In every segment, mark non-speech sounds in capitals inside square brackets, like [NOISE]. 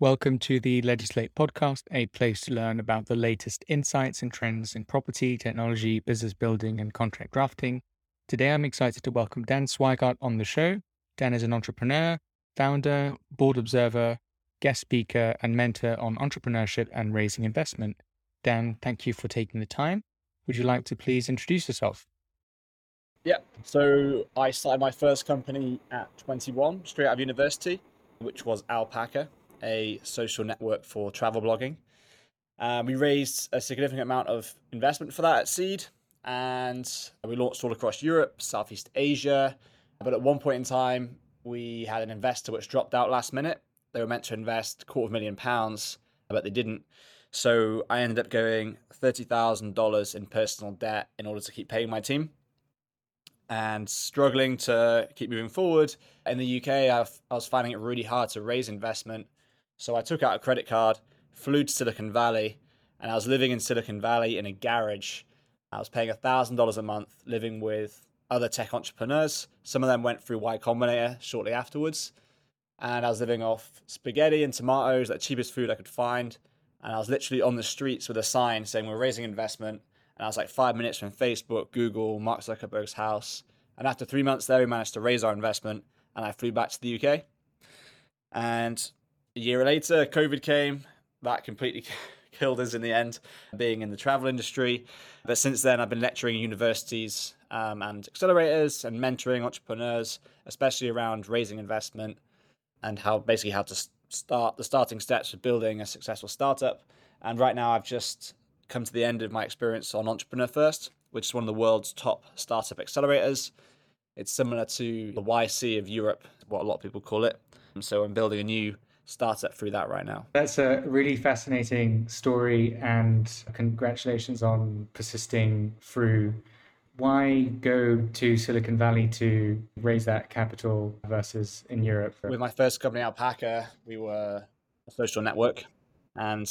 Welcome to the Legislate podcast, a place to learn about the latest insights and trends in property, technology, business building, and contract drafting. Today, I'm excited to welcome Dan Swygart on the show. Dan is an entrepreneur, founder, board observer, guest speaker, and mentor on entrepreneurship and raising investment. Dan, thank you for taking the time. Would you like to please introduce yourself? Yeah, so I started my first company at 21, straight out of university, which was Alpacr a social network for travel blogging. Um, we raised a significant amount of investment for that at seed, and we launched all across Europe, Southeast Asia. But at one point in time, we had an investor which dropped out last minute. They were meant to invest quarter of a million pounds, but they didn't. So I ended up going $30,000 in personal debt in order to keep paying my team and struggling to keep moving forward. In the UK, I've, I was finding it really hard to raise investment so I took out a credit card, flew to Silicon Valley, and I was living in Silicon Valley in a garage. I was paying $1,000 a month, living with other tech entrepreneurs. Some of them went through Y Combinator shortly afterwards. And I was living off spaghetti and tomatoes, the cheapest food I could find. And I was literally on the streets with a sign saying we're raising investment. And I was like five minutes from Facebook, Google, Mark Zuckerberg's house. And after three months there, we managed to raise our investment. And I flew back to the UK. And a year later, COVID came. That completely [LAUGHS] killed us in the end, being in the travel industry. But since then, I've been lecturing in universities um, and accelerators and mentoring entrepreneurs, especially around raising investment and how basically how to start the starting steps of building a successful startup. And right now, I've just come to the end of my experience on Entrepreneur First, which is one of the world's top startup accelerators. It's similar to the YC of Europe, what a lot of people call it. So I'm building a new startup through that right now. That's a really fascinating story, and congratulations on persisting through. Why go to Silicon Valley to raise that capital versus in Europe? With my first company, Alpacr, we were a social network. And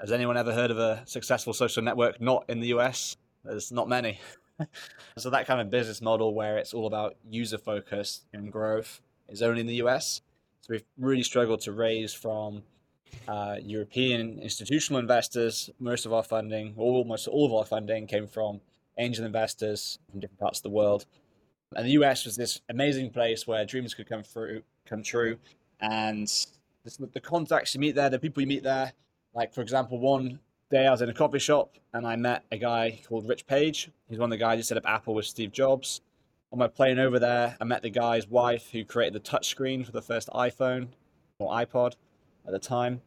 has anyone ever heard of a successful social network not in the US? There's not many. [LAUGHS] so that kind of business model where it's all about user focus and growth is only in the US. So we've really struggled to raise from uh, European institutional investors. Most of our funding, almost all of our funding, came from angel investors from different parts of the world. And the US was this amazing place where dreams could come through, come true, and this, the contacts you meet there, the people you meet there. Like for example, one day I was in a coffee shop and I met a guy called Rich Page. He's one of the guys who set up Apple with Steve Jobs on my plane over there, I met the guy's wife who created the touchscreen for the first iPhone or iPod at the time.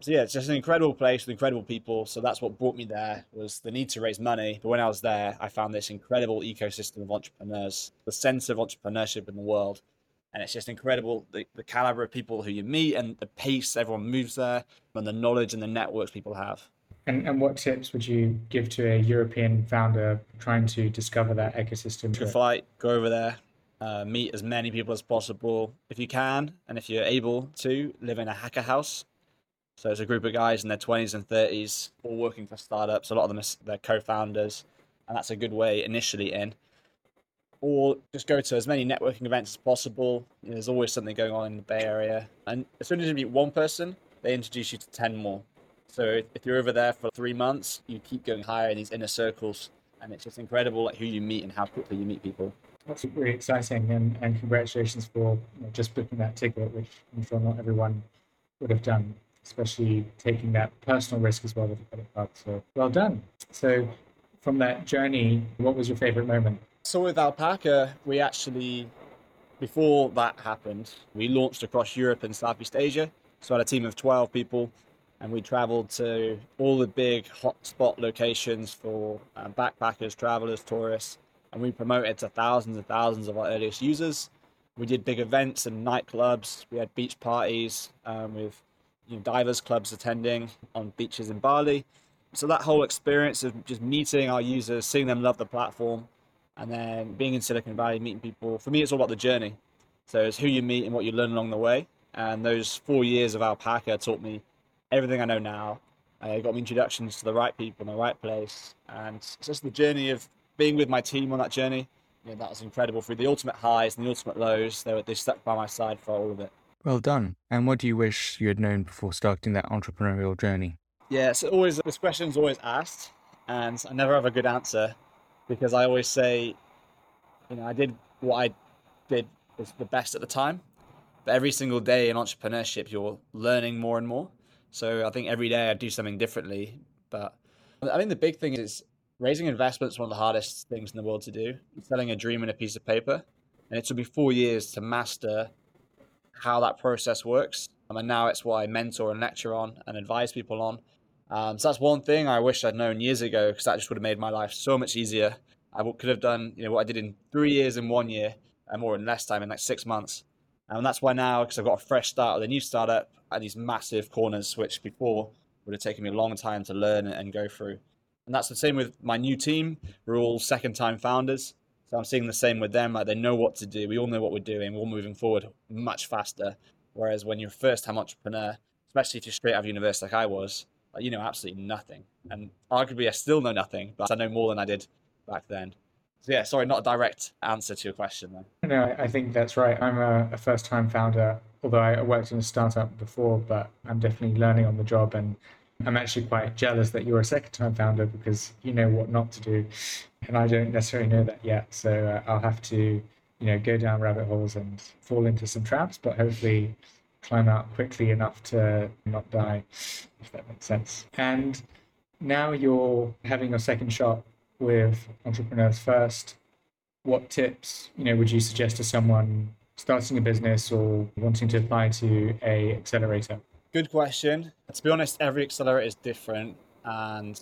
So yeah, it's just an incredible place with incredible people. So that's what brought me there was the need to raise money. But when I was there, I found this incredible ecosystem of entrepreneurs, the sense of entrepreneurship in the world. And it's just incredible the, the caliber of people who you meet and the pace everyone moves there and the knowledge and the networks people have. And, and what tips would you give to a European founder trying to discover that ecosystem? Good flight, go over there, uh, meet as many people as possible if you can, and if you're able to, live in a hacker house. So it's a group of guys in their 20s and 30s, all working for startups. A lot of them are their co-founders, and that's a good way initially in. Or just go to as many networking events as possible. There's always something going on in the Bay Area, and as soon as you meet one person, they introduce you to 10 more. So if you're over there for three months, you keep going higher in these inner circles, and it's just incredible like who you meet and how quickly you meet people. That's really exciting, and, and congratulations for you know, just booking that ticket, which I'm sure not everyone would have done, especially taking that personal risk as well with the credit card. So well done. So from that journey, what was your favorite moment? So with Alpacr, we actually, before that happened, we launched across Europe and Southeast Asia. So I had a team of 12 people and we traveled to all the big hotspot locations for uh, backpackers, travelers, tourists, and we promoted to thousands and thousands of our earliest users. We did big events and nightclubs. We had beach parties um, with you know, divers clubs attending on beaches in Bali. So that whole experience of just meeting our users, seeing them love the platform, and then being in Silicon Valley, meeting people. For me, it's all about the journey. So it's who you meet and what you learn along the way. And those four years of Alpacr taught me everything I know now. I got me introductions to the right people in the right place, and it's just the journey of being with my team on that journey. that was incredible. Through the ultimate highs and the ultimate lows, they were, they stuck by my side for all of it. Well done. And what do you wish you had known before starting that entrepreneurial journey? Yeah, so always this question's always asked, and I never have a good answer because I always say, you know, I did what I did was the best at the time. But every single day in entrepreneurship, you're learning more and more. So I think every day I do something differently. But I think the big thing is raising investment is one of the hardest things in the world to do. Selling a dream in a piece of paper, and it took me four years to master how that process works. And now it's what I mentor and lecture on and advise people on. Um, so that's one thing I wish I'd known years ago because that just would have made my life so much easier. I could have done you know what I did in three years in one year, and more in less time in like six months. And that's why now, because I've got a fresh start with a new startup and these massive corners, which before would have taken me a long time to learn and go through. And that's the same with my new team. We're all second time founders. So I'm seeing the same with them. Like they know what to do. We all know what we're doing. We're all moving forward much faster. Whereas when you're a first time entrepreneur, especially if you're straight out of university like I was, you know absolutely nothing. And arguably I still know nothing, but I know more than I did back then. Yeah, sorry, not a direct answer to your question then. No, I think that's right. I'm a, a first time founder, although I worked in a startup before, but I'm definitely learning on the job and I'm actually quite jealous that you're a second time founder because you know what not to do. And I don't necessarily know that yet. So uh, I'll have to, you know, go down rabbit holes and fall into some traps, but hopefully climb out quickly enough to not die, if that makes sense. And now you're having your second shot with Entrepreneurs First. What tips, you know, would you suggest to someone starting a business or wanting to apply to a accelerator? Good question. To be honest, every accelerator is different, and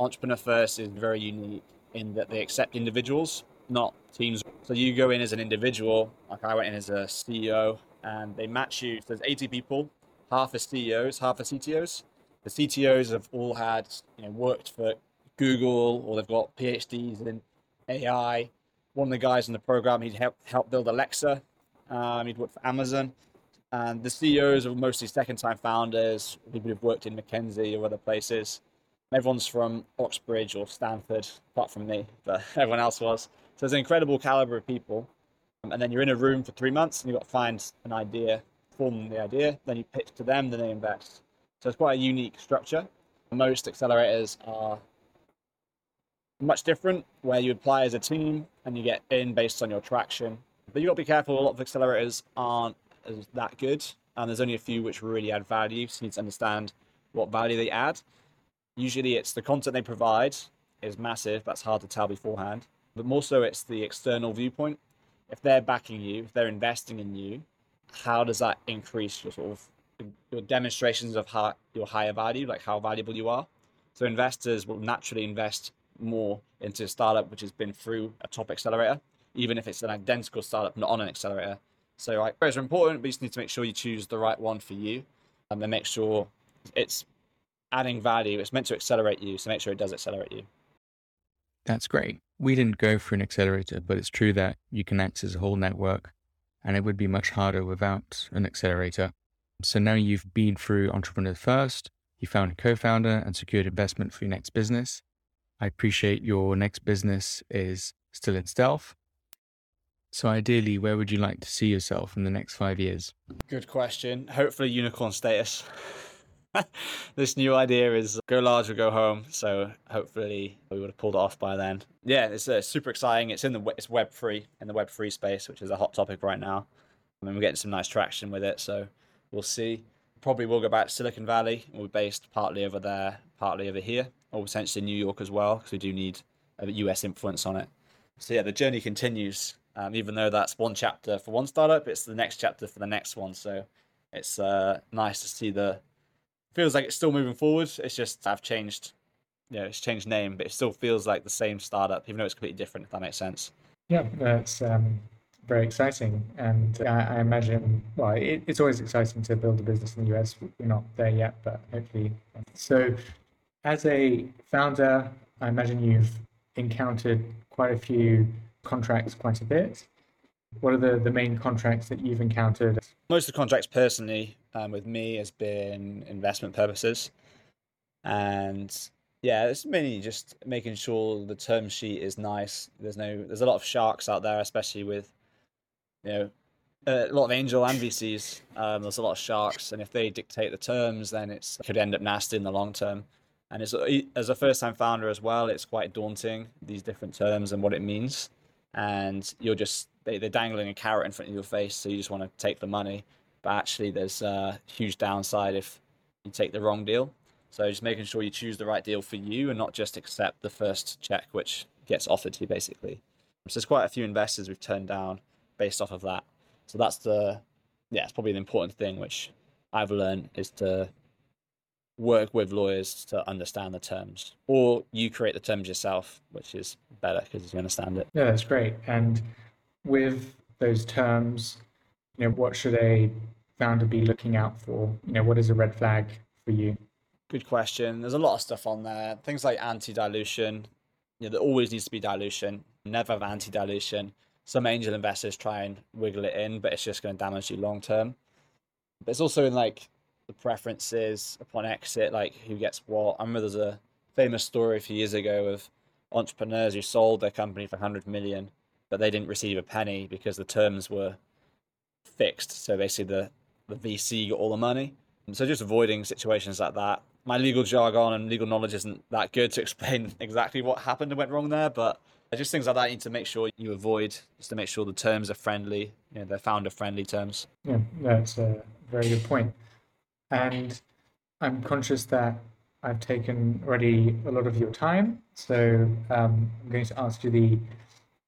Entrepreneur First is very unique in that they accept individuals, not teams. So you go in as an individual, like I went in as a CEO, and they match you. So there's 80 people, half are CEOs, half are CTOs. The CTOs have all had, you know, worked for Google or they've got PhDs in AI. One of the guys in the program, he'd help help build Alexa. Um, he'd worked for Amazon. And the CEOs are mostly second time founders, people who've worked in McKinsey or other places. Everyone's from Oxbridge or Stanford, apart from me, but [LAUGHS] everyone else was. So there's an incredible caliber of people. And then you're in a room for three months and you've got to find an idea, form the idea, then you pitch to them, then they invest. So it's quite a unique structure. Most accelerators are much different, where you apply as a team and you get in based on your traction. But you've got to be careful, a lot of accelerators aren't that good, and there's only a few which really add value. So you need to understand what value they add. Usually, it's the content they provide is massive. That's hard to tell beforehand. But more so, it's the external viewpoint. If they're backing you, if they're investing in you, how does that increase your sort of your demonstrations of how your higher value, like how valuable you are? So investors will naturally invest more into a startup which has been through a top accelerator, even if it's an identical startup not on an accelerator, so like, are important, but you just need to make sure you choose the right one for you, and then make sure it's adding value. It's meant to accelerate you, so make sure it does accelerate you. That's great. We didn't go for an accelerator, but it's true that you can access a whole network, and it would be much harder without an accelerator. So now you've been through Entrepreneur First, you found a co founder and secured investment for your next business. I appreciate your next business is still in stealth, so, ideally, where would you like to see yourself in the next five years? Good question. Hopefully, unicorn status. [LAUGHS] this new idea is go large or go home. So, hopefully, we would have pulled it off by then. Yeah, it's uh, super exciting. It's in the it's web free in the web free space, which is a hot topic right now. I mean, we're getting some nice traction with it. So, we'll see. Probably we'll go back to Silicon Valley. We're based partly over there, partly over here, or potentially New York as well, because we do need a US influence on it. So, yeah, the journey continues um, even though that's one chapter for one startup, it's the next chapter for the next one. So it's uh, nice to see the. Feels like it's still moving forward. It's just I've changed, you know, it's changed name, but it still feels like the same startup, even though it's completely different. If that makes sense. Yeah, that's um, very exciting, and I, I imagine. Well, it, it's always exciting to build a business in the US. We're not there yet, but hopefully. So, as a founder, I imagine you've encountered quite a few contracts quite a bit. What are the, the main contracts that you've encountered? Most of the contracts personally um, with me has been investment purposes. And yeah, it's mainly just making sure the term sheet is nice. There's no there's a lot of sharks out there, especially with you know a lot of angel and VCs. Um, there's a lot of sharks, and if they dictate the terms, then it could end up nasty in the long term. And as a, first-time founder as well, it's quite daunting these different terms and what it means. And you're just they, they're dangling a carrot in front of your face, so you just want to take the money. But actually, there's a huge downside if you take the wrong deal. So just making sure you choose the right deal for you and not just accept the first check which gets offered to you, basically. So there's quite a few investors we've turned down based off of that. So that's the yeah, it's probably the important thing which I've learned is to work with lawyers to understand the terms, or you create the terms yourself, which is better because you understand it. Yeah, that's great. And with those terms, you know, what should a founder be looking out for? You know, what is a red flag for you? Good question. There's a lot of stuff on there. Things like anti-dilution. You know, there always needs to be dilution. Never have anti-dilution some angel investors try and wiggle it in, but it's just going to damage you long term. But it's also in like the preferences upon exit, like who gets what. I remember there's a famous story a few years ago of entrepreneurs who sold their company for 100 million, but they didn't receive a penny because the terms were fixed. So basically, the, the VC got all the money. And so just avoiding situations like that. My legal jargon and legal knowledge isn't that good to [LAUGHS] explain exactly what happened and went wrong there, but just things like that you need to make sure you avoid, just to make sure the terms are friendly, you know, they're founder friendly terms. Yeah, that's a very good point. And I'm conscious that I've taken already a lot of your time. So um, I'm going to ask you the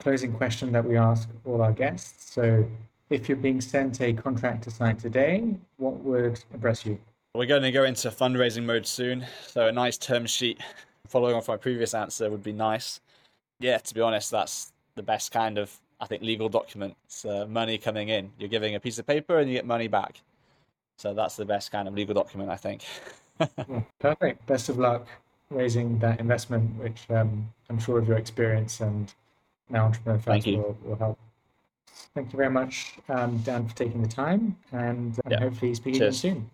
closing question that we ask all our guests. So if you're being sent a contract to sign today, what would impress you? We're going to go into fundraising mode soon. So a nice term sheet following on from my previous answer would be nice yeah, to be honest, that's the best kind of I think legal document. It's uh, money coming in. You're giving a piece of paper and you get money back. So that's the best kind of legal document, I think. [LAUGHS] Perfect. Best of luck raising that investment, which um, I'm sure of your experience and now entrepreneur funds will, will help. Thank you very much, um, Dan, for taking the time, and, and yeah. hopefully speak again soon.